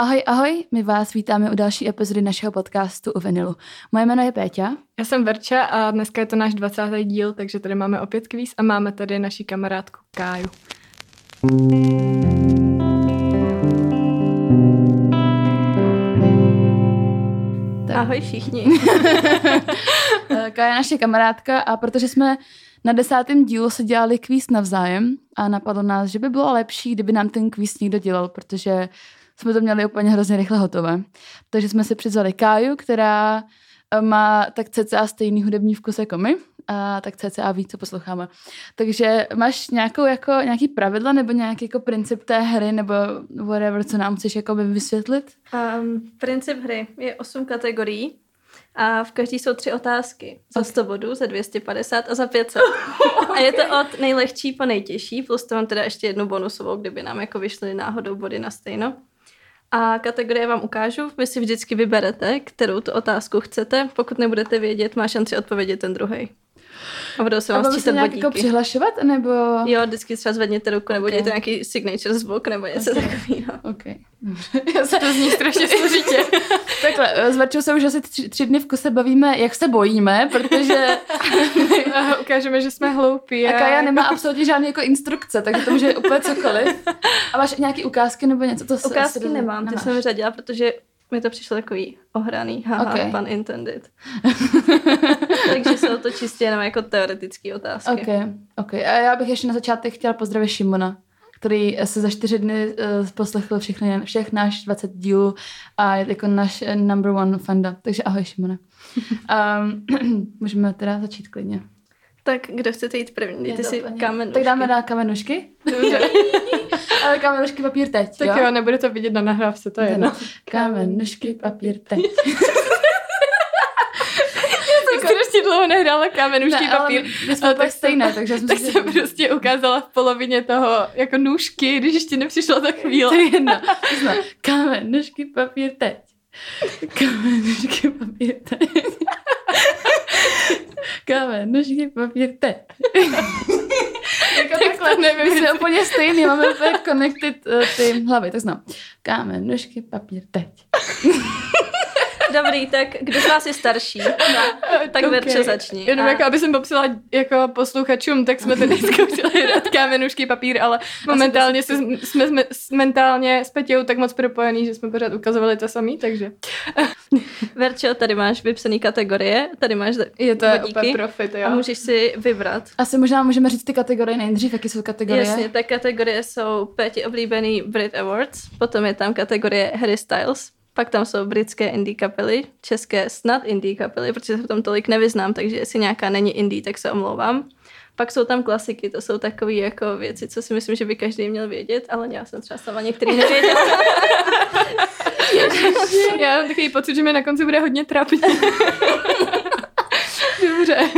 Ahoj, ahoj, my vás vítáme u další epizody našeho podcastu u Vinilu. Moje jméno je Péťa. Já jsem Verča a dneska je to náš 20. díl, takže tady máme opět kvíz a máme tady naši kamarádku Káju. Ahoj všichni. Kája je naše kamarádka a protože jsme na desátém dílu se dělali kvíz navzájem a napadlo nás, že by bylo lepší, kdyby nám ten kvíz někdo dělal, protože jsme to měli úplně hrozně rychle hotové. Takže jsme si přizvali Káju, která eh, má tak cca stejný hudební vkus jako my, a tak cca ví, co posloucháme. Takže máš nějakou, jako, nějaký pravidla nebo nějaký jako princip té hry nebo whatever, co nám chceš jako vysvětlit? Um, princip hry je osm kategorií a v každý jsou tři otázky. Za 100 bodů, za 250 a za 500. A je to od nejlehčí po nejtěžší, plus to mám teda ještě jednu bonusovou, kdyby nám jako vyšly náhodou body na stejno. A kategorie vám ukážu, vy si vždycky vyberete, kterou tu otázku chcete. Pokud nebudete vědět, má šanci odpovědět ten druhý. A budou se vám a se nějak jako přihlašovat, nebo? Jo, vždycky třeba zvedněte ruku, nebo okay. dějte nějaký signature zvuk, nebo něco okay. takového. Okay. Já se... To zní strašně složitě. Takhle, s Verčou se už asi tři, tři dny v kuse bavíme, jak se bojíme, protože ukážeme, že jsme hloupí. A Kaja nemá absolutně žádné jako instrukce, takže to může úplně cokoliv. A máš nějaké ukázky nebo něco? To ukázky nemám, ty jsem vyřadila, protože mi to přišlo takový ohraný, haha, okay. pan intended. Takže jsou to čistě jenom jako teoretické otázky. Okay. ok. A já bych ještě na začátek chtěla pozdravit Šimona, který se za čtyři dny uh, poslechl všechny, všech náš 20 dílů a je jako náš eh, number one fanda. Takže ahoj Šimona. Um, můžeme teda začít klidně. Tak kdo chcete jít první? Dejte si kamenušky. Tak dáme na kamenušky. Ale kamenušky papír teď, Tak jo, jo nebude to vidět na nahrávce, to je jedno. Kamenušky papír teď. strašně dlouho nehrála kamenušky ne, papír. My jsme tak stejné, takže jsem tak jsem prostě ukázala v polovině toho jako nůžky, když ještě nepřišla ta chvíle. To je jedno. Kamenušky papír teď. Kamenušky papír teď. Kámen, nožky, papír, teď. jako tak takhle, nevím, my jsme úplně stejný, máme úplně connected uh, ty hlavy, tak znám. Kámen, nožky, papír, teď. Dobrý, tak kdo z vás je starší? No, tak okay. Verče začni. Jenom a... jako, aby jsem popsala jako posluchačům, tak jsme tady zkoušeli hrát kámenušky papír, ale momentálně se, jsme, jsme mentálně s Petějou tak moc propojený, že jsme pořád ukazovali to samý, takže. Verčo, tady máš vypsaný kategorie, tady máš Je to úplně profit, jo. A můžeš si vybrat. Asi možná můžeme říct ty kategorie nejdřív, jaké jsou kategorie. Jasně, tak kategorie jsou Péti oblíbený Brit Awards, potom je tam kategorie Harry Styles, pak tam jsou britské indie kapely, české snad indie kapely, protože se v tom tolik nevyznám, takže jestli nějaká není indie, tak se omlouvám. Pak jsou tam klasiky, to jsou takové jako věci, co si myslím, že by každý měl vědět, ale já jsem třeba sama některý nevěděla. já mám takový pocit, že mi na konci bude hodně trápit. Dobře.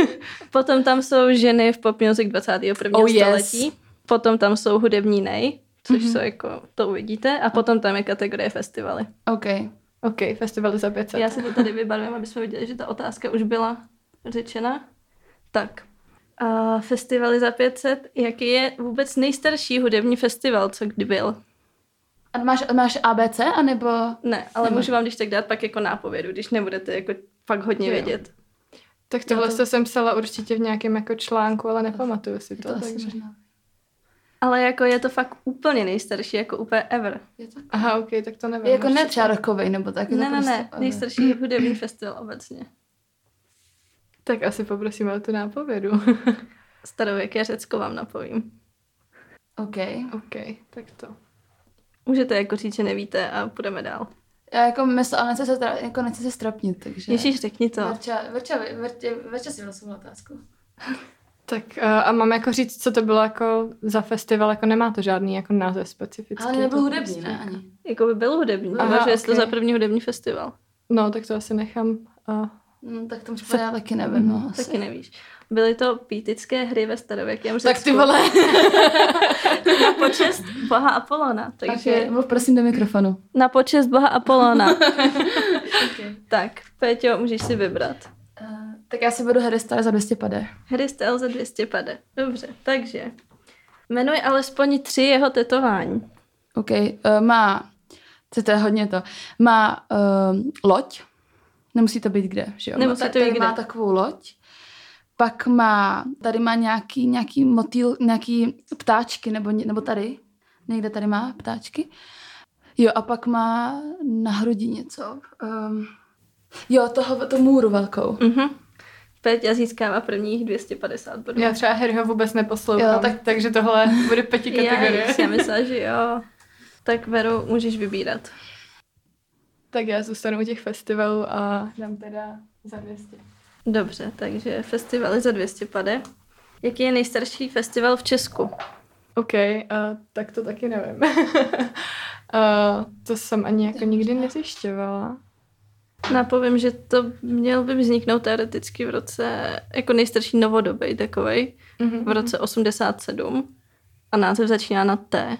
Potom tam jsou ženy v pop music 21. Oh, století. Yes. Potom tam jsou hudební nej, což mm-hmm. jsou jako, to uvidíte. A potom tam je kategorie festivaly. OK. OK, festivaly za 500. Já si to tady vybarvím, aby jsme viděli, že ta otázka už byla řečena. Tak. Uh, festivaly za 500. Jaký je vůbec nejstarší hudební festival, co kdy byl? A máš, máš ABC, anebo... Ne, ale nebo... můžu vám když tak dát pak jako nápovědu, když nebudete jako fakt hodně jo. vědět. Tak tohle to... jsem psala určitě v nějakém jako článku, ale nepamatuju si to. to takže... Ale jako je to fakt úplně nejstarší, jako úplně ever. Je to? Aha, ok, tak to nevím. Jako ne třeba rokovej, nebo tak? Ne, ne, ne, prostě nejstarší hudební festival obecně. Tak asi poprosíme o tu nápovědu. Starověké Řecko vám napovím. OK. OK, tak to. Můžete jako říct, že nevíte a půjdeme dál. Já jako mysl, ale nechci se, jako nechci se stropnit, takže... Ježíš, řekni to. Verča, Verča, Verča, Verča si vylosila otázku. Tak uh, a mám jako říct, co to bylo jako za festival, jako nemá to žádný jako název specifický. Ale nebyl hudební, ne? Ani. Jako by byl hudební, Aha, že okay. to za první hudební festival. No, tak to asi nechám. Uh, no, tak to případě já taky nevím, no, asi. Taky nevíš. Byly to pítické hry ve starověkém Řecku. Tak ty vole. na počest boha Apolona. Takže... Okay, mluv prosím do mikrofonu. Na počest boha Apolona. okay. Tak, Péťo, můžeš si vybrat. Tak já si budu Harry Styles za 200 pade. Harry Styles za 200 pade. Dobře, takže jmenuj alespoň tři jeho tetování. OK, uh, má to je hodně to. Má uh, loď, nemusí to být kde, že jo? Nemusí to být tady má kde. takovou loď, pak má, tady má nějaký, nějaký motýl, nějaký ptáčky, nebo, nebo tady, někde tady má ptáčky. Jo, a pak má na hrudi něco. Um, jo, toho, to můru velkou. Mhm. Peťa získává prvních 250 bodů. Já třeba Harryho vůbec neposlouchám, Jo, tak- tak... takže tohle bude pěti kategorie. Já, já myslela, že jo. Tak Vero, můžeš vybírat. Tak já zůstanu u těch festivalů a dám teda za 200. Dobře, takže festivaly za 200 pade. Jaký je nejstarší festival v Česku? OK, a tak to taky nevím. a to jsem ani jako nikdy nezjišťovala. Napovím, že to měl by vzniknout teoreticky v roce, jako nejstarší novodobý takovej, Mhm. v roce 87 a název začíná na T.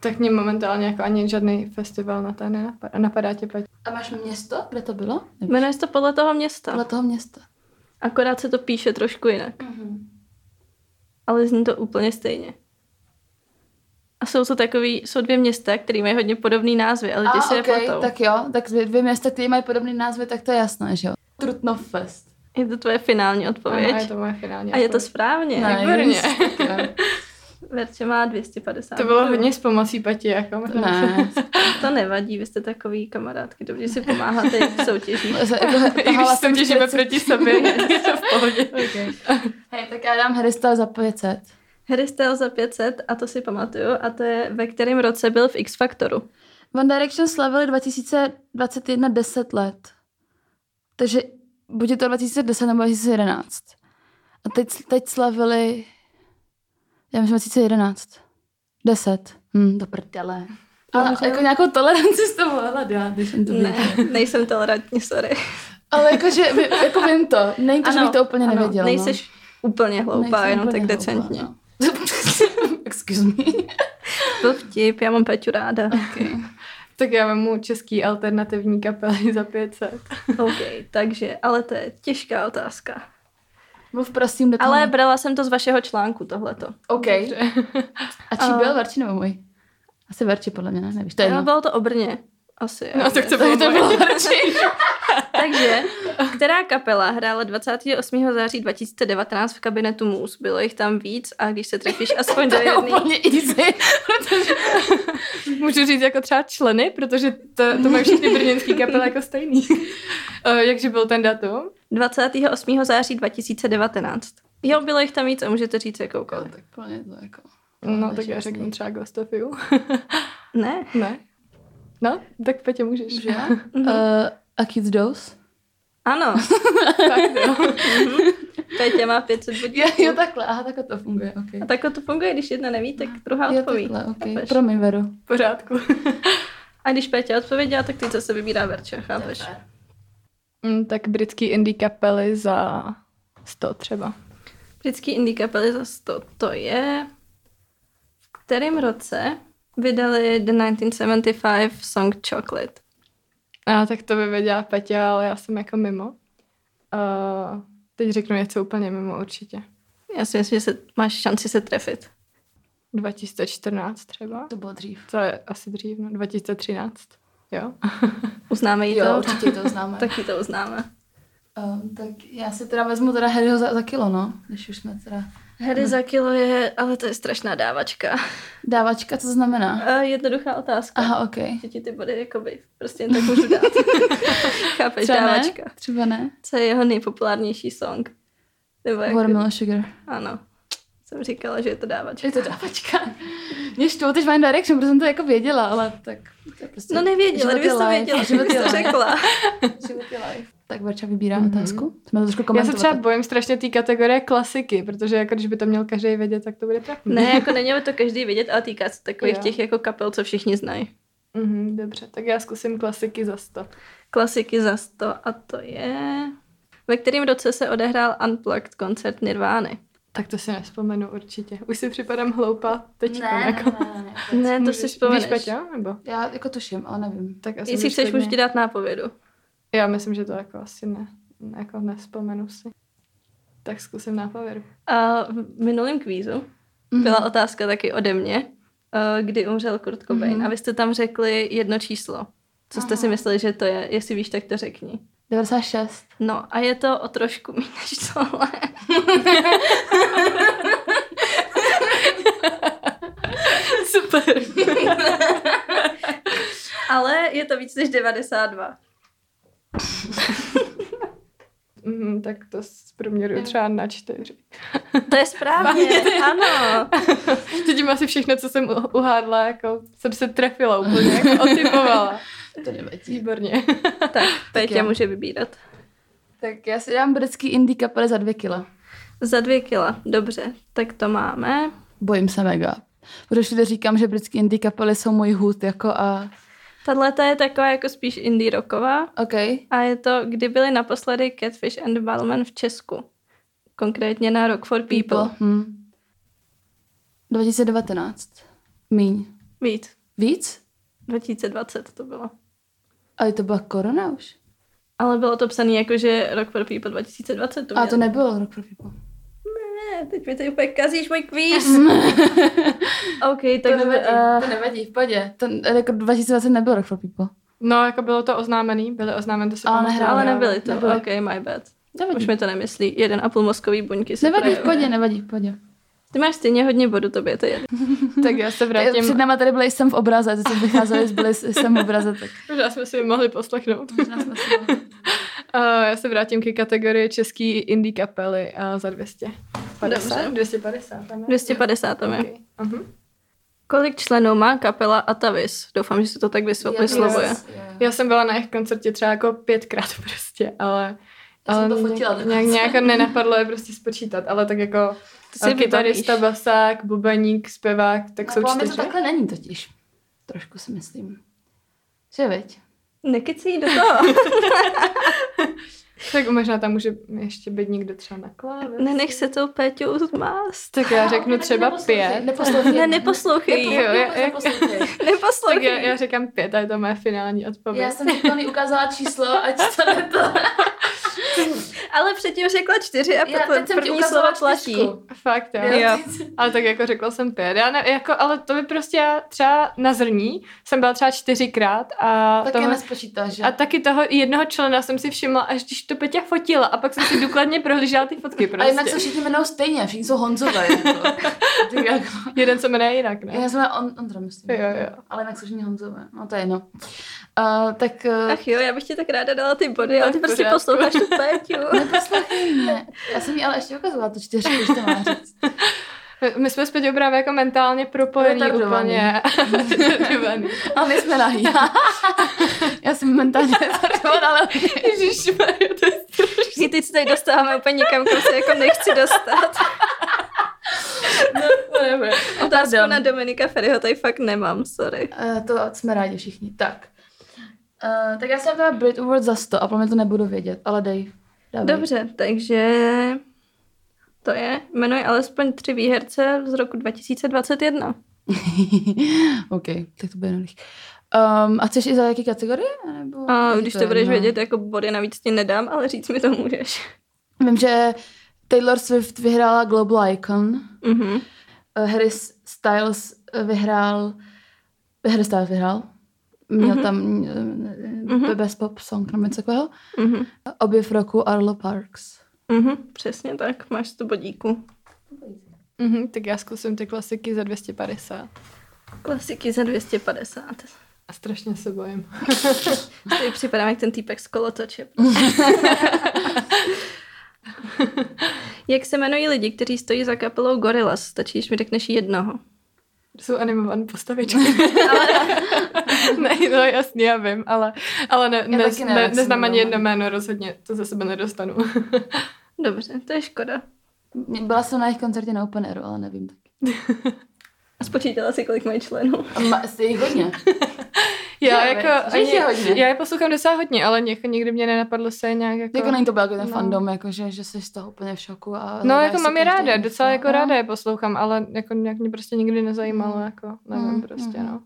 Tak mě momentálně jako ani žádný festival na to nenapadá. Napadá tě, Peť? A máš město, kde to bylo? Nevíš? Jmenuje se to podle toho města, Podle toho města. akorát se to píše trošku jinak, ale zní to úplně stejně. A jsou to takový, jsou dvě města, které mají hodně podobný názvy, ale lidi si je okay, pletou. tak jo, tak dvě, města, které mají podobný názvy, tak to je jasné, že jo? Trutnov Fest. Je to tvoje finální odpověď. Ano, je to moje finální a je to správně. Výborně. Jo. Verče má 250 To bylo hodně s pomocí Peti, jako. Ne, To nevadí, vy jste takový kamarádky, dobře si pomáháte i v soutěžích. jako, I když soutěžíme 40 proti sobě, je to v pohodě. Okay. Hej, tak já dám Harry za 500. Harry Styles za 500, a to si pamatuju, a to je ve kterém roce byl v X Factoru. One Direction slavili 2021 10 let. Takže buď je to 2010 nebo 2011. A teď, teď slavili, já myslím 2011. 10. Hm, do prdele. Ale Dobře. jako nějakou toleranci s toho hledat, když jsem to Ne, nejsem tolerantní, sorry. Ale jakože, jako vím to. Není to, že bych to úplně ano, nevěděla. Nejseš úplně no. hloupá, Nejsem jenom úplně tak hloupá, decentně. no. Excuse me. Byl vtip, já mám Peťu ráda. Okay. Tak já vemu český alternativní kapely za 500. OK, takže, ale to je těžká otázka. Mluv prosím do toho. Ale brala jsem to z vašeho článku, tohleto. OK. A či A- byl Verči nebo můj? Asi Verči, podle mě, ne? Nevíš, to je jedno. bylo to o Brně. Asi. No, tak to bylo to bylo. Verči. Takže, která kapela hrála 28. září 2019 v kabinetu Mus? Bylo jich tam víc a když se trefíš aspoň do To je jedné, úplně easy. Protože Můžu říct jako třeba členy, protože to, to mají všechny brněnský kapely jako stejný. Eh, Jakže byl ten datum? 28. září 2019. Jo, bylo jich tam víc a můžete říct jakoukoliv. tak plně to jako... No, tak já řeknu třeba Ghost of You. Ne? ne? No, tak Petě můžeš. Že? uh, Acute Dose? Ano, Fakt, jo. Peťa má 500 bodů. Jo, jo, takhle, aha, takhle to funguje, ok. A takhle to funguje, když jedna neví, tak druhá Jo, odpoví. takhle, ok. Chápeš? Promiň, Veru. V pořádku. A když Peťa odpověděla, tak ty zase vybírá Verče, chápeš? Mm, tak britský indie kapely za 100 třeba. Britský indie kapely za 100, to je... V kterém roce vydali The 1975 song Chocolate? A tak to by věděla Petě, ale já jsem jako mimo. Uh, teď řeknu něco úplně mimo určitě. Já si myslím, že se, máš šanci se trefit. 2014 třeba. To bylo dřív. To je asi dřív, no. 2013. Jo. Uznáme jí Jo, to? určitě to známe. Taky to uznáme. Um, tak já si teda vezmu teda Harryho za, za kilo, no. Když už jsme teda... Harry za kilo je, ale to je strašná dávačka. Dávačka, co to znamená? A jednoduchá otázka. Aha, ok. Že ti ty body jakoby prostě jen tak můžu dát. Chápeš, Třeba ne? dávačka. Třeba ne. Co je jeho nejpopulárnější song? Nebo jak... Watermelon Sugar. Ano. Jsem říkala, že je to dávačka. Je to dávačka. Mě štvou teď One Direction, protože jsem to jako věděla, ale tak to je prostě... No nevěděla, kdybys je to věděla, bys to řekla. Život je life. Tak Verča vybírá Mhm. otázku. Jsme to trošku Já se třeba bojím strašně té kategorie klasiky, protože jako když by to měl každý vědět, tak to bude trapný. Ne, jako není to každý vědět, ale týká se takových Jo. těch jako kapel, co všichni znají. Mhm, dobře, tak já zkusím klasiky za 100. Klasiky za 100 a to je... Ve kterém roce se odehrál Unplugged koncert Nirvány? Tak to si nespomenu určitě. Už si připadám hloupá teď. Ne, jako. ne, ne, ne. Ne, to Můžeš- si vzpomeneš. Víš, Peťa? Nebo? Já jako tuším, ale nevím. Tak asi Jestli můžeš chceš, můžu ti dát nápovědu. Já myslím, že to jako asi ne. Jako nespomenu si. Tak zkusím nápovědu. A v minulém kvízu Mhm. byla otázka taky ode mě uh, kdy umřel Kurt Cobain. Mm-hmm. A vy jste tam řekli jedno číslo. Co jste si mysleli, že to je? Jestli víš, tak to řekni. 96. No a je to o trošku méně než tohle. Super. Ale je to víc než 92. Mm, tak to zprůměruju třeba na čtyři. To je správně, ano. Teď asi všechno, co jsem uhádla, jako jsem se trefila úplně, jako otypovala. To nevadí. Výborně. Tak, Péťa jo. může vybírat. Tak já si dám britský indie kapely za dvě kila. Za dvě kila, dobře. Tak to máme. Bojím se mega. Protože všude říkám, že britský indie kapely jsou můj hud, jako a... Tahle je taková jako spíš indie rocková. OK. A je to, kdy byli naposledy Catfish and Balman v Česku. Konkrétně na Rock for People. People. Hm. 2019. Míň. Víc. Víc? 2020 to bylo. Ale to byla korona už. Ale bylo to psané jako, že Rock for People 2020 to A měl. to nebylo Rock for People. Ne, teď mi tady úplně kazíš můj kvíz. OK, To takže... nevadí, eh, to nevadí, v pohodě. To, jako 2020 nebyl Rock for People. No, jako bylo to oznámený, byly oznámen, to se Ale nehráli, ale nebyly to. Nebyly. OK, my bad. Nevadí. Už mi to nemyslí. Jeden a půl mozkový buňky se Nevadí, v projevuje. pohodě, nevadí, v pohodě. Ty máš stejně hodně bodů, tobě je to jedno. Tak já se Vrátím. Před náma tady byli jsem v obraze, teď jsme vycházeli, byli jsem v obraze, tak možná jsme si je mohli poslechnout. možná jsme si mohli. Uh, já se vrátím ke kategorii český indie kapely uh, za 200. 50? Dobře. 250 tam je? 250 tam je. Okay. Uh-huh. Kolik členů má kapela Atavis? Doufám, že se to tak vyslovuje. Yes, yes. Já jsem byla na jejich koncertě třeba jako pětkrát prostě, ale... Já jsem ale to fotila nějak, nějak, nenapadlo je prostě spočítat, ale tak jako To si kytarista, basák, bubeník, zpěvák, tak No, jsou čtyři. to takhle není totiž. Trošku si myslím. Že veď? Nekecí do toho. Tak možná tam může ještě být někdo třeba na klávesi. Nenech se tou Péťou zmást. Tak já řeknu třeba pět. Neposlouchej. Ne, neposlouchej. Jo, Jo, jak- neposlouchej. Tak já, Neposlouchej. já říkám pět a je to moje finální odpověď. Já jsem Nikony ukázala číslo, ať to ne to. Ale předtím řekla čtyři a Já teď jsem ti první slovo platí. Fakt, jo. Jo. Ale tak jako řekla jsem pět. Já ne, jako, ale to by prostě já třeba na zrní jsem byla třeba čtyřikrát a, Tak toho, nespočítáš, že? a taky toho jednoho člena jsem si všimla, až když to Peťa fotila a pak jsem si důkladně prohlížela ty fotky prostě. A jinak se všichni jmenují stejně, všichni jsou Honzové. Jako. Ty jako. Jeden se jmenuje jinak, ne? Já jsem on, Ondra, myslím. Jo, jo. Ale jinak jsou všichni Honzové. No to je jedno. Uh, tak uh, Ach jo, já bych ti tak ráda dala ty body, ale ty prostě posloucháš tu Péťu. neposlouchej mě. Já jsem jí ale ještě ukazovala tu čtyřku, když to má říct. My- jsme s Peťou právě jako mentálně propojení úplně. Ale my jsme nahý. Já jsem momentálně retardovaná, ale Ježišmarja, to je strašný. Teď se tady dostáváme úplně někam, kam se jako nechci dostat. whatever. Otázku na Dominika Ferryho tady fakt nemám, sorry. Uh, to jsme rádi všichni. Tak. Uh, tak já jsem teda Brit Award za 100 a pro mě to nebudu vědět, ale dej. Dávej. Dobře, takže to je, jmenuji alespoň tři výherce z roku 2021. OK, tak to bude jednoduché. Um, a chceš i za jaký kategorie? Nebo A když to budeš jedno? vědět, jako body navíc ti nedám, ale říct mi to můžeš. Vím, že Taylor Swift vyhrála Global Icon, Mhm. uh, Harry Styles vyhrál, Harry Styles vyhrál, měl Mhm. tam Mhm. Best Pop Song nebo něco takového. Mhm. Objev roku Arlo Parks. Mhm. Přesně tak, máš tu bodíku. Mhm, tak já zkusím ty klasiky za 250. Klasiky za 250. A strašně se bojím. Tady připadám jak ten týpek z kolotoče. Jak se jmenují lidi, kteří stojí za kapelou Gorillaz? Stačí, když mi řekneš jednoho. Jsou animované postavičky. ne, no jasně, já vím, ale, ale ne, Já ne, ne, neznám ani jedno jméno, rozhodně to za sebe nedostanu. Dobře, to je škoda. Byla jsem na jejich koncertě na Open Airu, ale nevím tak. A spočítala si, kolik mají členů. A ma, jste jich hodně. já Že, jako, jich je hodně. já je poslouchám docela hodně, ale něk, nikdy mě nenapadlo se je nějak jako... Jako není to byl jako ten No. fandom, jako že, že jsi z toho úplně v šoku. A No, jako mám je ráda, docela jako No. ráda je poslouchám, ale jako nějak mě prostě nikdy nezajímalo, Mm. jako, nevím, Mm, prostě, mm. no.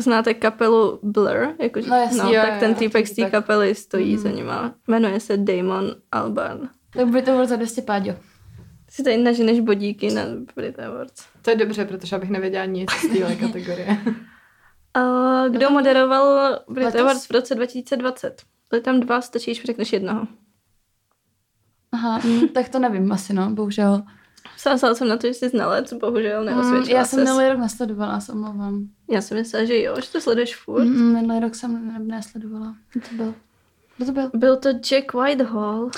Znáte kapelu Blur? Jako, No jasně. no Jo, tak jo, ten týpek z té kapely stojí Mhm. za nima. Jmenuje se Damon Albarn. Tak by to bylo za 200 páďo. Si tady naženeš bodíky na Brit Awards. To je dobře, protože abych nevěděla nic z téhle kategorie. A kdo moderoval Brit Letos? Awards v roce 2020? Byly tam dva, stačí, když řekneš jednoho. Aha, mm, tak to nevím asi, no, bohužel. Sázala jsem na to, že jsi znalec, bohužel Mm, neosvědčila já jsem ses. minulý rok nesledovala, já se omlouvám. Já jsem myslela, že jo, že to sleduješ furt. Mm, minulý rok jsem ne- nesledovala. Kdo to byl? Kdo to byl? Byl to Jack Whitehall.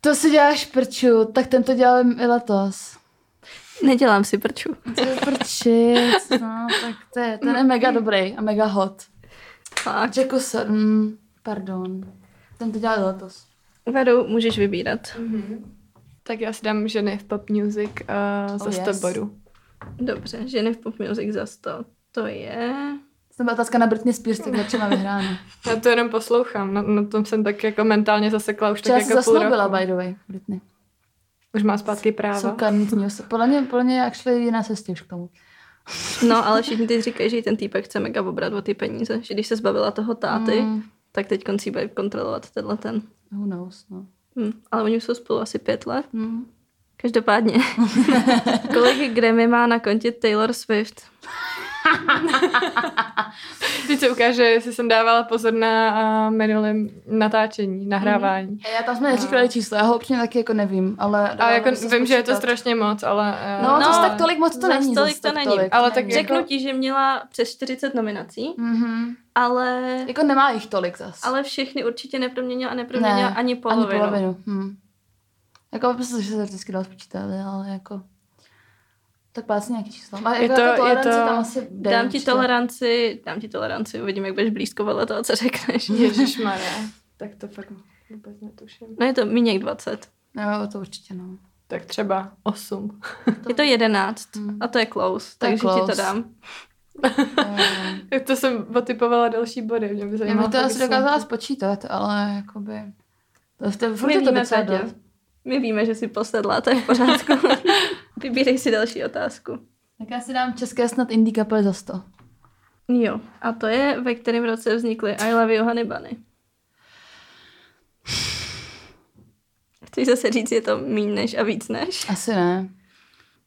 To si děláš prču, tak ten to dělal i letos. Nedělám si prču. To je prčic, no, tak to je, ten je mega dobrý a mega hot. Fakt. Jacku mm, pardon. Ten to dělal letos. Veru, můžeš vybírat. Tak já si dám ženy v pop music uh, za Oh, 100 yes. bodů. Dobře, ženy v pop music za 100. To je... To byla otázka na Britney Spears, tak radši má vyhráno. Já to jenom poslouchám, na, na tom jsem tak jako mentálně zasekla už Včera tak jako půl zasnoubila, roku. by the way, Britney. Už má zpátky práva. Jsou karnitní osoby. Podle mě, podle mě actually je na cestě už k tomu. No, ale všichni teď říkají, že ten týpek chce mega obrat o ty peníze. Že když se zbavila toho táty, Mm, tak teď koncí bude kontrolovat tenhle ten. who knows, no. Hm. Ale oni už jsou spolu asi pět let. Mm. Každopádně. Kolik Grammy má na kontě Taylor Swift? Teď se ukáže, jestli jsem dávala pozor na uh, minulém natáčení, nahrávání. A já tam jsme neříkali číslo, já ho úplně taky jako nevím, ale... A jako vím, že je to spočítat. strašně moc, ale... Uh, No, to No, tak tolik moc to není. tolik to není. Tolik, Ale to tak. Řeknu Jako- ti, že měla přes 40 nominací, Mhm. ale, Jako nemá jich tolik zas. ale všechny určitě neproměnila a neproměnila Ne, Ani ani polovinu. polovinu. Hm. Jako myslím, že se vždycky dalo spočítat, ale jako... Tak pásně nějaký číslo. A Je jako, to- jako je tolerance to- tam asi Dám ti určitě. toleranci, dám ti toleranci, uvidím, jak budeš blízko vedle toho, co řekneš. Ježišmarja. Tak to fakt vůbec netuším. No je to méně jak 20. Jo, to určitě, no. Tak třeba 8. Je to 11 Hmm. a to je close, To je takže ti close. to dám. To jsem otypovala další body. Mě by Já zajímalo, bych to asi jsem- dokázala spočítat, ale jakoby... To, to, furt My je to víme. My víme, že jsi posedlá, to je v pořádku. Vybírej si další otázku. Tak já si dám české snad indie kapely za 100. Jo, a to je, ve kterém roce vznikly I Love You Honey Bunny. Chci zase říct, je to míň než a víc než. Asi ne.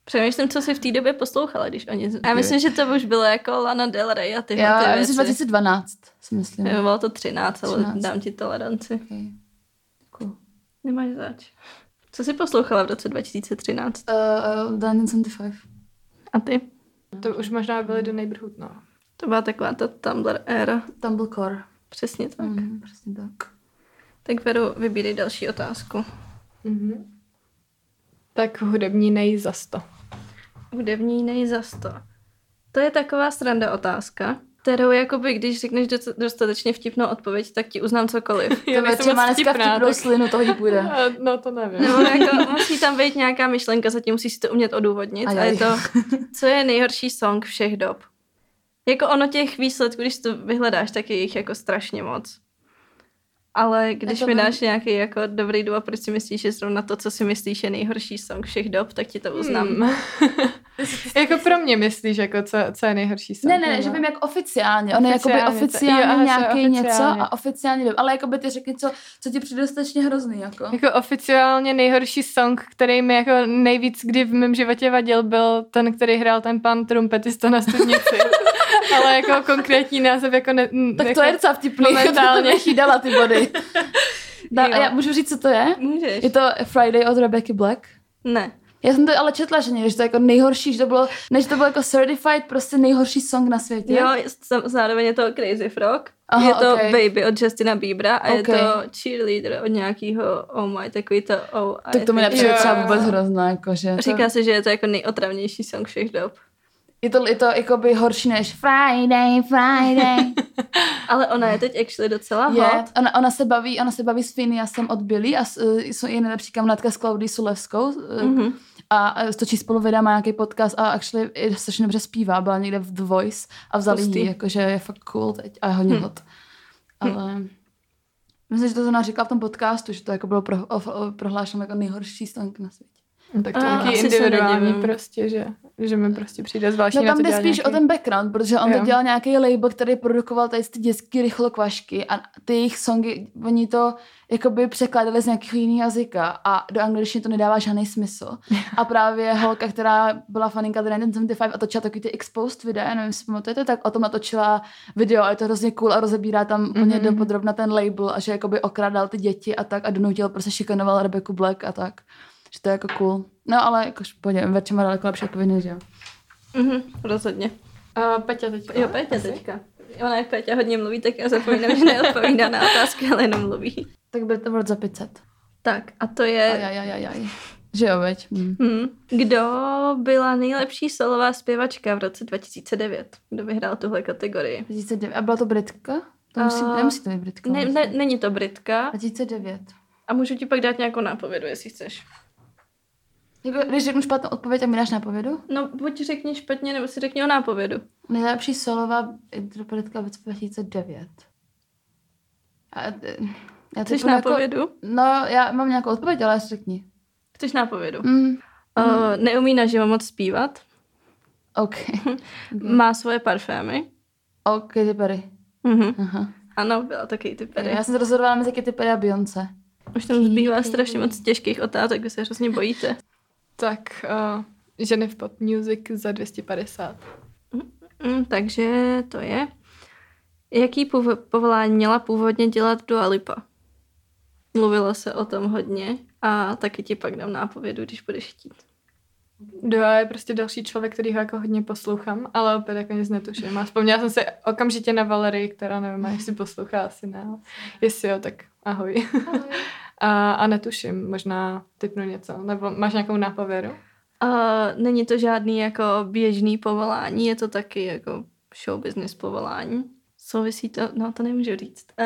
Přemýšlím, co jsi v té době poslouchala, když oni... Já myslím, že to už bylo jako Lana Del Rey a tyhle Já, ty já myslím 2012, si myslím. Jo, Bylo to 13, ale 13. dám ti toleranci. Okay. Cool. Nemáš zač. Co jsi poslouchala v roce 2013? Uh, uh, 1975. A ty? To už možná byly do Neighborhood, no. To byla taková ta Tumblr éra. Tumblecore. Přesně tak. Mm, přesně tak. Tak Veru, vybírej další otázku. Mhm. Tak hudební nej za 100. Hudební nej za 100. To je taková sranda otázka, kterou jakoby, když řekneš dost- dostatečně vtipnou odpověď, tak ti uznám cokoliv. To většině má dneska vtipnou slinu, toho jí půjde. A, No to nevím. Nebo jako musí tam být nějaká myšlenka, zatím musíš si to umět odůvodnit. A Ajaj. je to, co je nejhorší song všech dob. Jako ono těch výsledků, když to vyhledáš, tak je jich jako strašně moc. Ale když to mi vím. dáš nějaký jako dobrý důvod, proč si myslíš, že zrovna to, co si myslíš, je nejhorší song všech dob, tak ti to uznám. Hmm. jako pro mě myslíš, jako co, co je nejhorší song? Ne, ne, ne, že vím jak oficiálně. On je jakoby Oficiálně to- oficiálně jo, nějaký něco oficiálně. a oficiálně vím. Ale jakoby ty řekni, co, co ti přijde dostatečně hrozný. Jako. Jako oficiálně nejhorší song, který mi jako nejvíc kdy v mém životě vadil, byl ten, který hrál ten pan trumpetista na studnici. Ale jako konkrétní název jako ne, Tak jako, to je docela vtipný. momentálně. to dala ty body. Da, a já můžu říct, co to je? Můžeš? Je to Friday od Rebecca Black. Ne. Já jsem to ale četla, že někde, že to je jako nejhorší, že to bylo, než to bylo jako certified, prostě nejhorší song na světě. Jo, zároveň je to Crazy Frog. Aha, je to ok. Baby od Justina Biebera a je Ok. to Cheerleader od nějakého Oh My, takový to Oh I Tak to mi nepřijde třeba vůbec hrozná, jakože. To, Říká se, že je to jako nejotravnější song všech dob. Je to, je to jakoby horší než Friday, Friday. Ale ona je teď actually docela je, hot. ona, ona, se baví, ona se baví s Phineasem od Billy a uh, jsou je nejlepší kamarádka s Claudí Sulevskou Mhm. a uh, točí spolu videa, má nějaký podcast a actually i strašně dobře zpívá, byla někde v The Voice a vzali Hustý. ji, jakože je fakt cool teď a je hodně Hm. hot. Ale myslím, že to ona říkala v tom podcastu, že to jako bylo pro, o, o, prohlášeno jako nejhorší song na světě. No, tak to A, je taky individuální prostě, že, že mi prostě přijde zvláštní No tam jde spíš nějaký... o ten background, protože on Jo. to dělal nějaký label, který produkoval tady ty dětské rychlokvašky a ty jejich songy, oni to jakoby překládali z nějakého jiného jazyka a do angličtiny to nedává žádný smysl. A právě holka, která byla faninka The 1975 a točila takový ty exposed videa, nevím, jestli pamatujete, tak o tom natočila video a je to hrozně cool a rozebírá tam úplně Mhm. dopodrobna ten label a že jakoby okrádal ty děti a tak a donutil, prostě šikanoval Rebecca Black a tak. Že to je jako cool. No ale jakož pohodě, Verče má daleko lepší odpověď než já. Mhm, rozhodně. Uh, Peťa teď. Jo, Péťa teďka. Ona jak Péťa hodně mluví, tak já zapomínám, že neodpovídá na otázky, ale jenom mluví. Tak bude to za 500. Tak a to je... Ajajajajaj. Že jo, veď. Hm. Hmm. Kdo byla nejlepší solová zpěvačka v roce 2009? Kdo vyhrál tuhle kategorii? 2009. A byla to Britka? To musí, A- nemusí to být Britka. Ne, ne, není to Britka. 2009. A můžu ti pak dát nějakou nápovědu, jestli chceš. Jako, když řeknu špatnou odpověď, tak mi dáš nápovědu? No, buď řekni špatně, nebo si řekni o nápovědu. Nejlepší solová interpretka v roce 2009. A, eh, já Chceš jako- nápovědu? No, já mám nějakou odpověď, ale řekni. Chceš nápovědu? Mm. Uh, neumí naživo moc zpívat. OK. Má svoje parfémy. OK, Katy Perry. Mhm. Aha. Ano, byla to Katy Perry. Já jsem se rozhodovala mezi Katy Perry a Beyoncé. Už tam zbývá strašně moc těžkých otázek, vy se hrozně bojíte. Tak uh, ženy v pop music za 250. Mm, takže to je. Jaký pův- povolání měla původně dělat Dua Lipa? Mluvilo se o tom hodně a taky ti pak dám nápovědu, když budeš chtít. Dua je prostě další člověk, který ho jako hodně poslouchám, ale opět jako nic netuším. A vzpomněla jsem se okamžitě na Valerii, která nevím, jestli poslouchá, asi ne. Jestli jo, tak ahoj. A, a netuším, možná typnu něco. Nebo máš nějakou nápovědu? A není to žádný jako běžný povolání, je to taky jako show business povolání. Souvisí to, no to nemůžu říct. A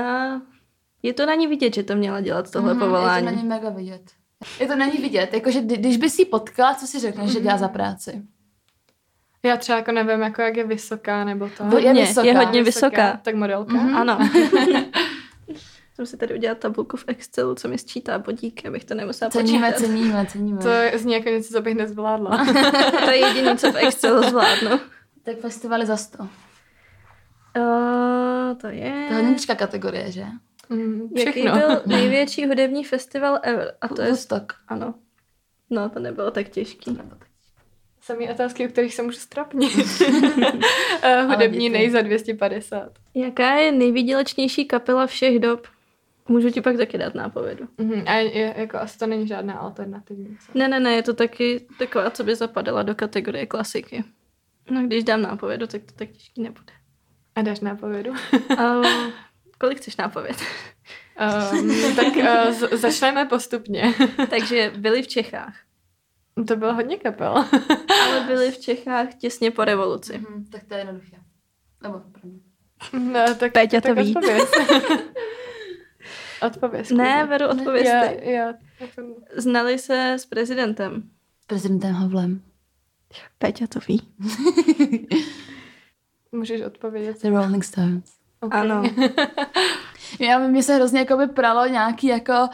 je to na ní vidět, že to měla dělat tohle Mhm, povolání. Je to na ní mega vidět. Je to na ní vidět, jakože kdy- když bys jí potkala, co si řekneš, že dělá za práci? Já třeba jako nevím, jako jak je vysoká, nebo to. Hodně Hodně, vysoká. je hodně vysoká. Tak modelka. Mhm. Ano. Jsem si tady udělat tabulku v Excelu, co mi sčítá bodíky, abych to nemusela Ceníme, počítat. ceníme, ceníme. To zní jako něco, co bych nezvládla. To je jediné, co v Excelu zvládnu. Tak festivaly za 100. Uh, to je... To je kategorie, že? Mm, Jaký byl největší hudební festival ever? A to je... Woodstock. Ano. No, to nebylo tak těžký. Samý otázky, u kterých se můžu strapnit. Eh, Hudební nej za 250. Jaká je nejvýdělečnější kapela všech dob? Můžu ti pak taky dát nápovědu. Mhm. A je, jako asi to není žádná alternativní. co? Ne, ne, ne, je to taky taková, co by zapadala do kategorie klasiky. No, když dám nápovědu, tak to tak těžký nebude. A dáš nápovědu? Uh, kolik chceš nápověd? um, tak uh, z- začneme postupně. Takže byli v Čechách. to bylo hodně kapel. Ale byli v Čechách těsně po revoluci. Mhm, tak to je jednoduché. Nebo pro mě. no, tak, Péťa to tak ví. Odpověz. odpověz. Ne. Veru, odpovězte. Já, já, Znali se s prezidentem. S prezidentem Havlem. Péťa to ví. můžeš odpovědět. The Rolling Stones. Okay. Ano. Já mě se hrozně jako by pralo nějaký jako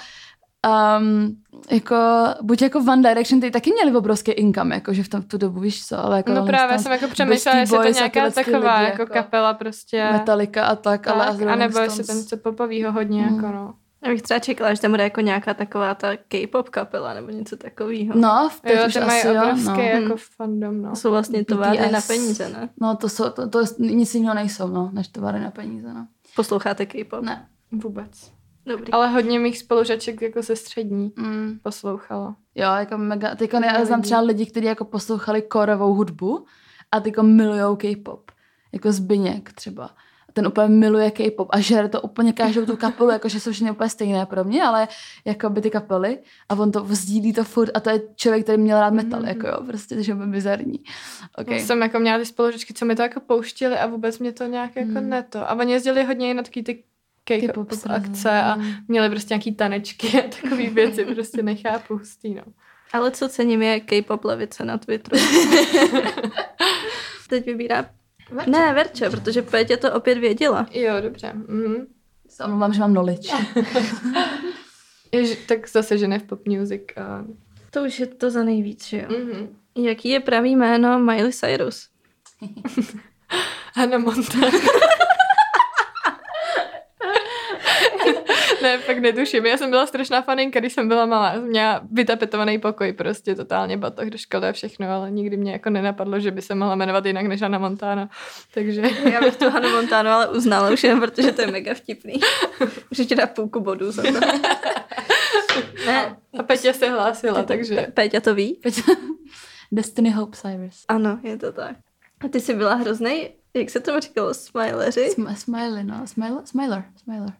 um, jako, buď jako One Direction, ty taky měli obrovský income, jako, že v, tom, v tu dobu, víš co, ale jako No Rolling právě Stones, jsem jako přemýšlela, jestli je to nějaká taková lidi, jako, jako kapela prostě. Metallica a tak, ale tak, a a nebo jestli ten Stones. něco popovýho hodně, Mm. jako no. Já bych třeba čekala, že tam bude jako nějaká taková ta K-pop kapela nebo něco takového. No, v Jo, už ty mají asi jo, obrovský no. jako Hmm. fandom, no. To jsou vlastně továrny BTS. na peníze, ne? No, to, jsou, to, to nic jiného nejsou, no, než tovary na peníze, no. Posloucháte K-pop? Ne. Vůbec. Dobrý. Ale hodně mých spolužaček jako ze střední Mm. poslouchalo. Jo, jako mega. Mega já znám třeba lidi, kteří jako poslouchali korovou hudbu a teďko milujou K-pop. Jako Zbyněk třeba. Ten úplně miluje K-pop a žere to úplně každou tu kapelu, jakože jsou všechny úplně stejné pro mě, ale jako by ty kapely a on to sdílí to furt a to je člověk, který měl rád metal, Mhm. jako jo, prostě, takže je bizarní. Okay. Jsem jako měla ty spolužačky, co mi to jako pouštili a vůbec mě to nějak jako Hmm. neto. A oni jezdili hodně i na takový ty K-pop akce a měli prostě nějaký tanečky a takové věci, prostě nechápu hustý, no. Ale co cením je K-pop levice na Twitteru. Teď vybírá... Ne, Verče, protože Pétě to opět věděla. Jo, dobře. Mhm. Se omlouvám, že mám knowledge. Ježi, tak zase ženy v pop music. A To už je to za nejvíc, že jo? Mhm. Jaký je pravý jméno Miley Cyrus? Hannah Montana. Ne, fakt netuším. Já jsem byla strašná faninka, když jsem byla malá. Jsem Měla vytapetovaný pokoj, prostě totálně batoh do školy a všechno, ale nikdy mě jako nenapadlo, že by se mohla jmenovat jinak než Hannah Montana. Takže Já bych tu Hannah Montanu ale uznala už jen, protože to je mega vtipný. Můžu ti dát půlku bodů za to. Ne, a Petě se hlásila, takže... Péťa to ví? Destiny Hope Cyrus. Ano, je to tak. A ty jsi byla hroznej, jak se tomu říkalo, smileři? Sm- smiley, no. Smiler? Smiler. Smiler.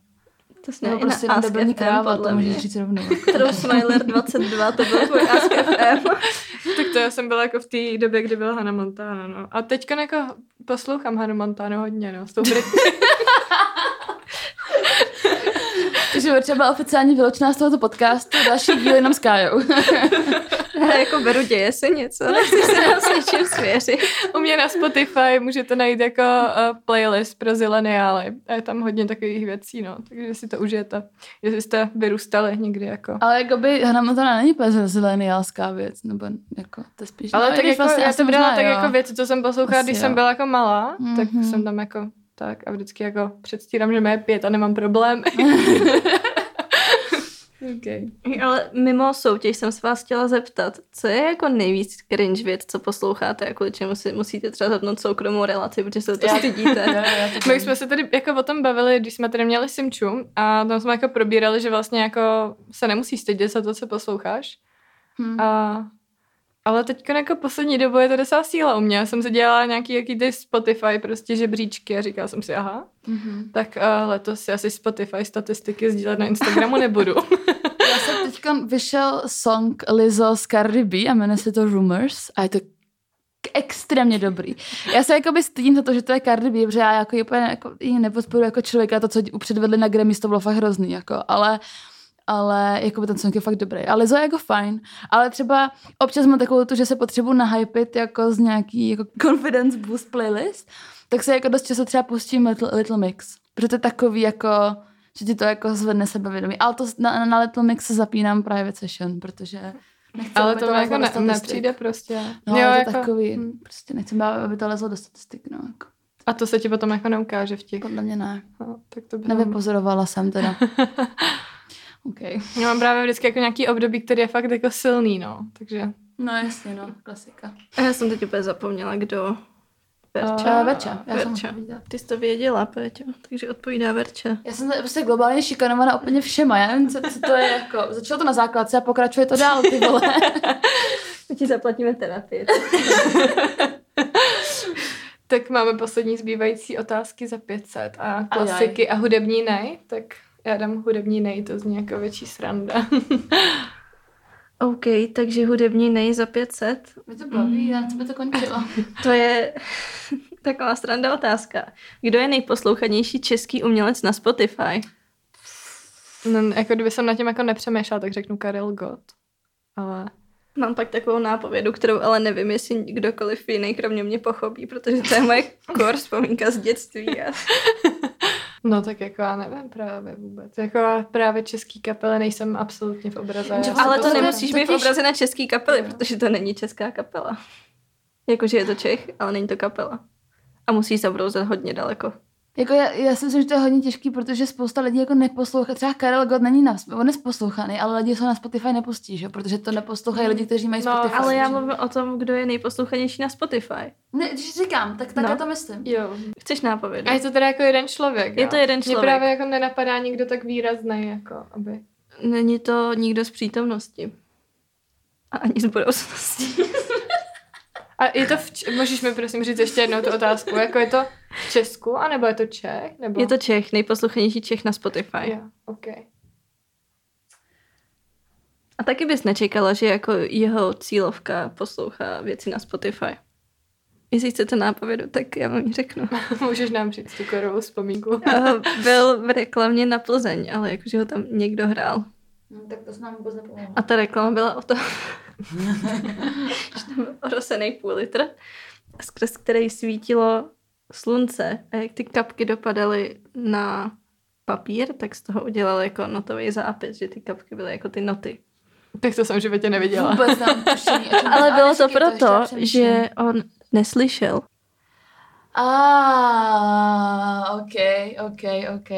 To Nebo měla prostě na jenom Ask debilní FM, kráva, podle to můžeš mě. říct rovnou. Kterou Smiler 22, to byl tvůj Ask FM. Tak to já jsem byla jako v té době, kdy byla Hannah Montana, no. A teďka jako poslouchám Hannah Montana hodně, no. S tou Brit... Takže Verča byla oficiálně vyloučená z tohoto podcastu, další díl jenom s Kájou. Já jako beru, děje se něco, nechci se nám s něčím svěřit. U mě na Spotify můžete najít jako uh, playlist pro zileniály. A je tam hodně takových věcí, no. Takže si to užijete. Jestli jste vyrůstali někdy jako. Ale jakoby Hannah Montana není úplně zileniálská věc, nebo jako to je spíš... Ale no, tak jako, vlastně já to brala tak jo. jako věci, co jsem poslouchala, když jo. jsem byla jako malá, mm-hmm. tak Mhm. jsem tam jako tak a vždycky jako předstírám, že mě je pět a nemám problém. okay. Ale mimo soutěž jsem se vás chtěla zeptat, co je jako nejvíc cringe věc, co posloucháte a kvůli čemu si musíte třeba zapnout soukromou relaci, protože se to Já- stydíte. Jo, jo, to My jsme se tady jako o tom bavili, když jsme tady měli Simču a tam jsme jako probírali, že vlastně jako se nemusí stydět za to, co posloucháš. Hm. A, ale teď jako poslední dobou je to docela síla u mě. Já jsem si dělala nějaký jaký ty Spotify prostě žebříčky a říkala jsem si, aha, Mhm. tak uh, letos si asi Spotify statistiky sdílet na Instagramu nebudu. Já jsem teď vyšel song Lizzo z Cardi B a jmenuje se to Rumors a je to extrémně dobrý. Já se jakoby stydím za to, že to je Cardi B, protože já jako úplně jako, ji nepodporuji jako člověka, to, co předvedli na Grammys, to bylo fakt hrozný, jako, ale ale jako ten song je fakt dobrý. A Lizzo je jako fajn, ale třeba občas mám takovou tu, že se potřebuji nahypit jako z nějaký jako confidence boost playlist, tak se jako dost často třeba pustím Little, Little Mix, protože to je takový jako, že ti to jako zvedne sebevědomí. Ale to na, na Little Mix se zapínám private session, protože nechci, ale to mi jako ne, nepřijde prostě. No, jo, jako, to takový, hm. prostě nechci, aby to lezlo do statistik, no, jako. A to se ti potom jako neukáže v těch. Podle mě ne. No, tak to by Nevypozorovala jsem teda. OK. Já mám právě vždycky jako nějaký období, který je fakt jako silný, no. Takže No jasně, no, klasika. A já jsem teď úplně zapomněla, kdo. Verča. Uh, Verča, já jsem Verča. mohla vidět. Ty jsi to věděla, Péťo, takže odpovídá Verča. Já jsem prostě globálně šikanovaná úplně všema, já nevím, co, co to je jako, začalo to na základce a pokračuje to dál, ty vole. My ti zaplatíme terapii. tak máme poslední zbývající otázky za 500 a Ajaj. klasiky a hudební nej, tak já dám hudební nej, to zní jako větší sranda. OK, takže hudební nej za 500. Mě to baví, já co by to končilo. To je taková stranda otázka. Kdo je nejposlouchanější český umělec na Spotify? no, jako kdyby jsem na tím jako nepřemýšlela, tak řeknu Karel Gott. Ale Mám pak takovou nápovědu, kterou ale nevím, jestli kdokoliv jiný kromě mě pochopí, protože to je moje core vzpomínka z dětství. A... no tak jako já nevím právě vůbec. Jako právě český kapely nejsem absolutně v obraze. si Ale to nemusíš být v obraze na český kapely, Jo. protože to není česká kapela. Jakože je to Čech, ale není to kapela. A musíš zabrouzet hodně daleko. Jako já, já si myslím, že to je hodně těžký, protože spousta lidí jako neposlouchá. Třeba Karel Gott není na, on je poslouchaný, ale lidi se na Spotify nepustí, že? jo? protože to neposlouchají lidi, kteří mají No, Spotify. Ale já mluvím o tom, kdo je nejposlouchanější na Spotify. Ne, když říkám, tak tak No. to myslím. Jo. Chceš nápovědu? A je to teda jako jeden člověk, Je jo? to jeden člověk. právě jako nenapadá nikdo tak výrazný, jako aby... Není to nikdo z přítomnosti. A ani z budoucnosti. A je to v, Č- můžeš mi prosím říct ještě jednou tu otázku, jako je to v Česku, anebo je to Čech? Nebo... Je to Čech, nejposlouchanější Čech na Spotify. Jo, ok. A taky bys nečekala, že jako jeho cílovka poslouchá věci na Spotify. Jestli chcete nápovědu, tak já vám ji řeknu. Můžeš nám říct tu korovou vzpomínku. Eh, Byl v reklamě na Plzeň, ale jakože ho tam někdo hrál. No, tak to se nám vůbec nepomohlo. A ta reklama byla o tom, orosený půl litr, skrz který svítilo slunce a jak ty kapky dopadaly na papír, tak z toho udělal jako notový zápis, že ty kapky byly jako ty noty. Tak to jsem v životě neviděla. Vůbec tušení, Ale bylo to proto, přemýšlím. že on neslyšel. A, ok, ok, ok.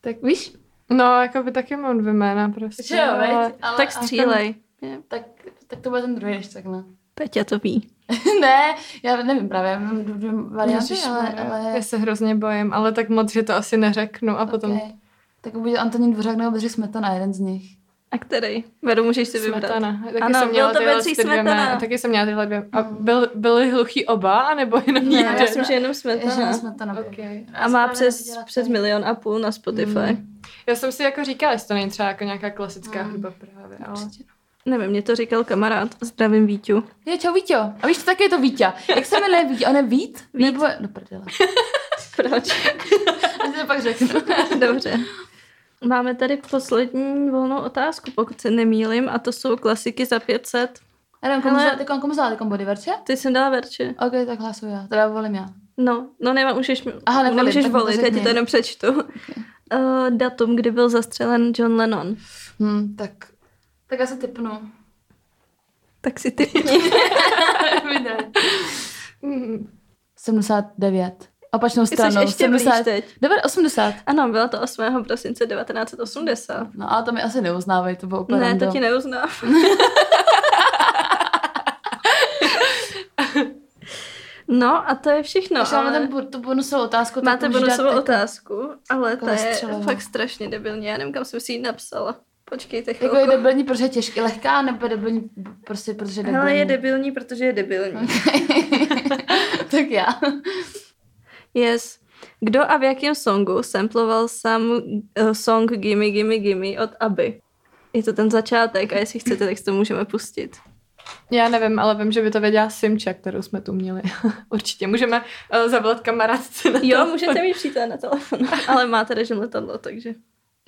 Tak víš? No, jako by taky mám dvě jména prostě. Že jo, ale-? Ale, Tak střílej. Ten, tak, tak to bude ten druhý, když tak ne. Peťa to ví. ne, já nevím právě, já mám dvě varianty, ale, ale... Já se hrozně bojím, ale tak moc, že to asi neřeknu a potom Okay. Tak bude Antonín Dvořák nebo Bedřich Smetana, jeden z nich. A který? Veru, můžeš si vybrat. Smetana. Taky Ano, jsem byl měla to tyhle Bedřich Smetana. jména. Taky jsem měla tyhle dvě. A byl, byli hluchý oba, anebo jenom Ne, jeden? já myslím, že jenom Ježiš, Smetana. Smetana. Okay. A má přes, přes milion a půl na Spotify. Mm. Já jsem si jako říkala, jestli to není třeba jako nějaká klasická Mm. hudba právě, ale... Nevím, mě to říkal kamarád. Zdravím Víťu. Je, čau Vítě. A víš, to taky je to Vítě. Jak se jmenuje Vítě? On je Vít? Vít. Nebo... No prdele. Proč? Si to pak řeknu. Dobře. Máme tady poslední volnou otázku, pokud se nemýlim, a to jsou klasiky za 500. Já nevím, komu Hele. zá, komu, zá, komu body verče? Ty jsem dala verče. Ok, tak hlasuju já. Teda volím já. No, no nemá, můžeš, Aha, nevolím, nemůžeš volit, já ti to jenom přečtu. Uh, datum, kdy byl zastřelen John Lennon. Hm, tak... Tak já se typnu. Tak si typni. Vydej. Mm. 79. Opačnou Jsi stranou. ještě blíž 70. teď. 9, 80. Ano, bylo to 8. prosince 1980. No ale to mi asi neuznávají, to bylo úplně Ne, to ti neuznám. No a to je všechno. Ještě máme ale... ten, bu- tu bonusovou otázku. Máte bonusovou jako- otázku, ale ta Koho je fakt strašně debilní. Já nevím, kam jsem si ji napsala. Počkejte Jako je chvilku. debilní, protože je těžký, lehká, nebo je debilní, prostě protože je debilní? Hele, je debilní, protože je debilní. tak já. Yes. Kdo a v jakém songu samploval sám uh, song Gimme Gimme Gimme od Abby? Je to ten začátek a jestli chcete, tak si to můžeme pustit. Já nevím, ale vím, že by to věděla Simča, kterou jsme tu měli. Určitě. Můžeme uh, zavolat kamarádce na Jo, telefon. můžete mít přítele na telefonu, ale máte režim letadlo, takže.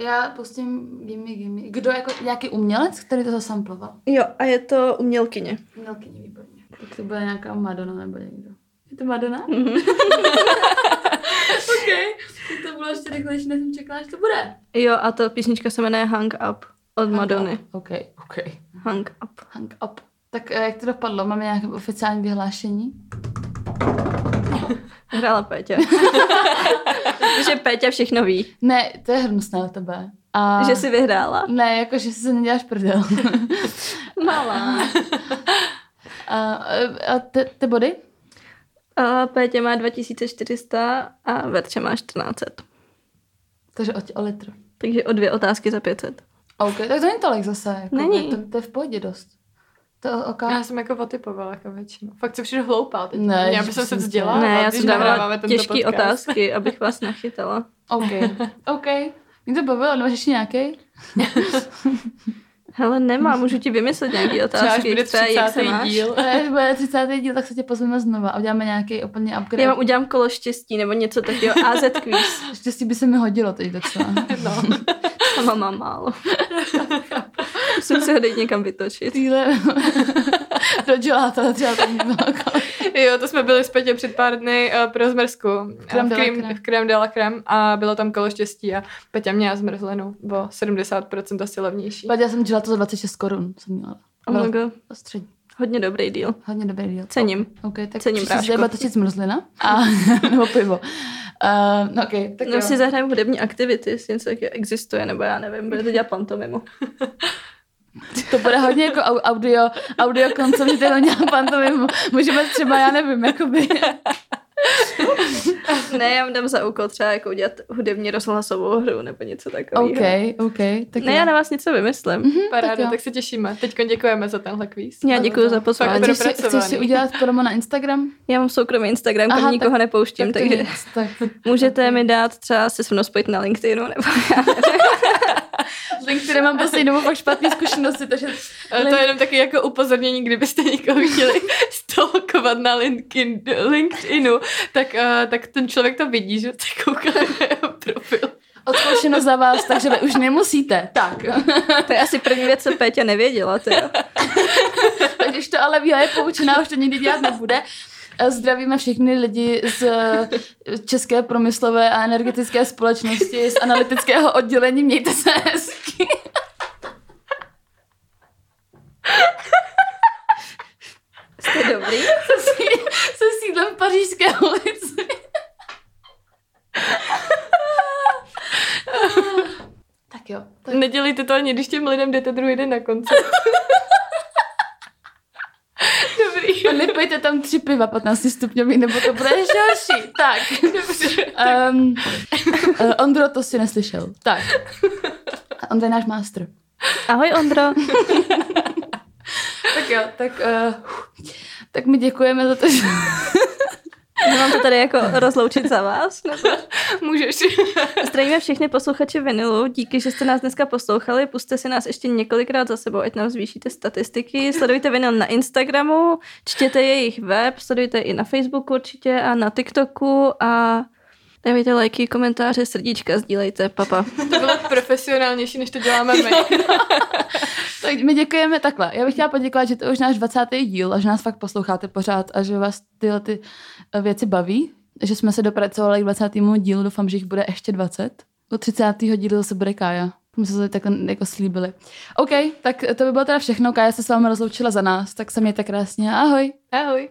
Já pustím Gimme Gimme. Kdo jako nějaký umělec, který to zasamploval? Jo, a je to umělkyně. Umělkyně, výborně. Tak to bude nějaká Madonna nebo někdo. Je to Madonna? Mhm. OK. Tak to bylo ještě rychlejší, než jsem čekala, že to bude. Jo, a ta písnička se jmenuje Hang Up od Madony. OK, OK. Hang Up. Hang up. Tak eh, jak to dopadlo? Máme nějaké oficiální vyhlášení? Hrála Péťa. Že Péťa všechno ví. Ne, to je hrnusné o tebe. A... Že jsi vyhrála. Ne, jako, že si se neděláš prdel. Malá. a, a ty, ty body? A Pétě má 2400 a Verče má 1400. Takže o, o litr. Takže o dvě otázky za 500. OK, tak to není tolik zase. Jako, Není. To, to je v pohodě dost. To OK. Já jsem jako otypovala jako většinu. Fakt se přijdu hloupá teď. Ne, já bych se vzdělala. ne, já jsem dávala těžké otázky, abych vás nachytala. OK. OK. Mě to bavilo, nemáš ještě nějaký? Hele, nemá, můžu ti vymyslet nějaké Třeba až otázky, bude třeba jak se 30. máš. díl. Až bude 30. díl, tak se tě pozveme znova a uděláme nějaký úplně upgrade. Já vám udělám kolo štěstí nebo něco takového. AZ quiz. Štěstí by se mi hodilo teď docela. No. Sama mám málo. Musím si ho dejít někam vytočit. Týhle do dželáta třeba jako... Jo, to jsme byli v Petě před pár dny uh, pro zmrzku. Crème v, de la krém, crème. v krém de la crème a bylo tam kolo štěstí a Peťa měla zmrzlinu o 70% asi levnější. Já jsem dělala to za 26 korun. Jsem měla. Oh my god. Střední. Hodně dobrý díl. Hodně dobrý díl. Cením. OK, tak Cením, se bude točit zmrzlina. A, nebo pivo. Uh, no, okay, tak No jo. si zahrajeme hudební aktivity, jestli něco existuje, nebo já nevím, bude to dělat pantomimu. To bude hodně jako au- audio, audio koncert, že to dělá pantomimu. Můžeme třeba, já nevím, jakoby... ne, já vám dám za úkol třeba jako udělat hudební rozhlasovou hru, nebo něco takového. OK, OK. Tak Ne, jo. já na vás něco vymyslím. Mhm, Paráda, tak tak, jo. tak se těšíme. Teď děkujeme za tenhle kvíz. Já děkuji za pozvání. Chceš si, chceš si udělat promo na Instagram? Já mám soukromý Instagram, kam nikoho tak- nepouštím, tak takže nic, tak můžete mi dát třeba se se mnou spojit na LinkedInu, nebo já link, který mám poslední dobou fakt špatné zkušenosti, takže to je jenom taky jako upozornění, kdybyste někoho chtěli stalkovat na LinkedIn, LinkedInu, tak, uh, tak ten člověk to vidí, že se kouká na jeho profil. odzkoušeno za vás, takže vy už nemusíte. Tak. To je asi první věc, co Péťa nevěděla. To jo. tak když to ale ví je poučená, už to nikdy dělat nebude. Zdravíme všechny lidi z eh, České promyslové a energetické společnosti, z analytického oddělení. Mějte se hezky. Jste dobrý? Se, sídlem v Pařížské ulici. tak jo. Tak. Nedělejte to ani, když těm lidem jdete druhý den na koncert. Nepojďte tam tři piva 15 stupňový, nebo to bude horší. Tak. Um, uh, Ondro, to si neslyšel. Tak. Ondro je náš master. Ahoj Ondro. Tak jo, tak, uh, tak my děkujeme za to, že... Nemám to tady jako rozloučit za vás? Nebo? Můžeš. Zdravíme všechny posluchače Vinilu, díky, že jste nás dneska poslouchali, puste si nás ještě několikrát za sebou, ať nám zvýšíte statistiky, sledujte Vinil na Instagramu, čtěte jejich web, sledujte i na Facebooku určitě a na TikToku a dávejte lajky, komentáře, srdíčka, sdílejte, papa. To bylo profesionálnější, než to děláme my. Tak my děkujeme takhle. Já bych chtěla poděkovat, že to je už náš 20. díl a že nás fakt posloucháte pořád a že vás tyhle ty věci baví. Že jsme se dopracovali k 20. dílu, doufám, že jich bude ještě 20. Do 30. dílu zase bude Kája. My jsme se takhle jako slíbili. OK, tak to by bylo teda všechno. Kája se s vámi rozloučila za nás, tak se mějte krásně. Ahoj. Ahoj.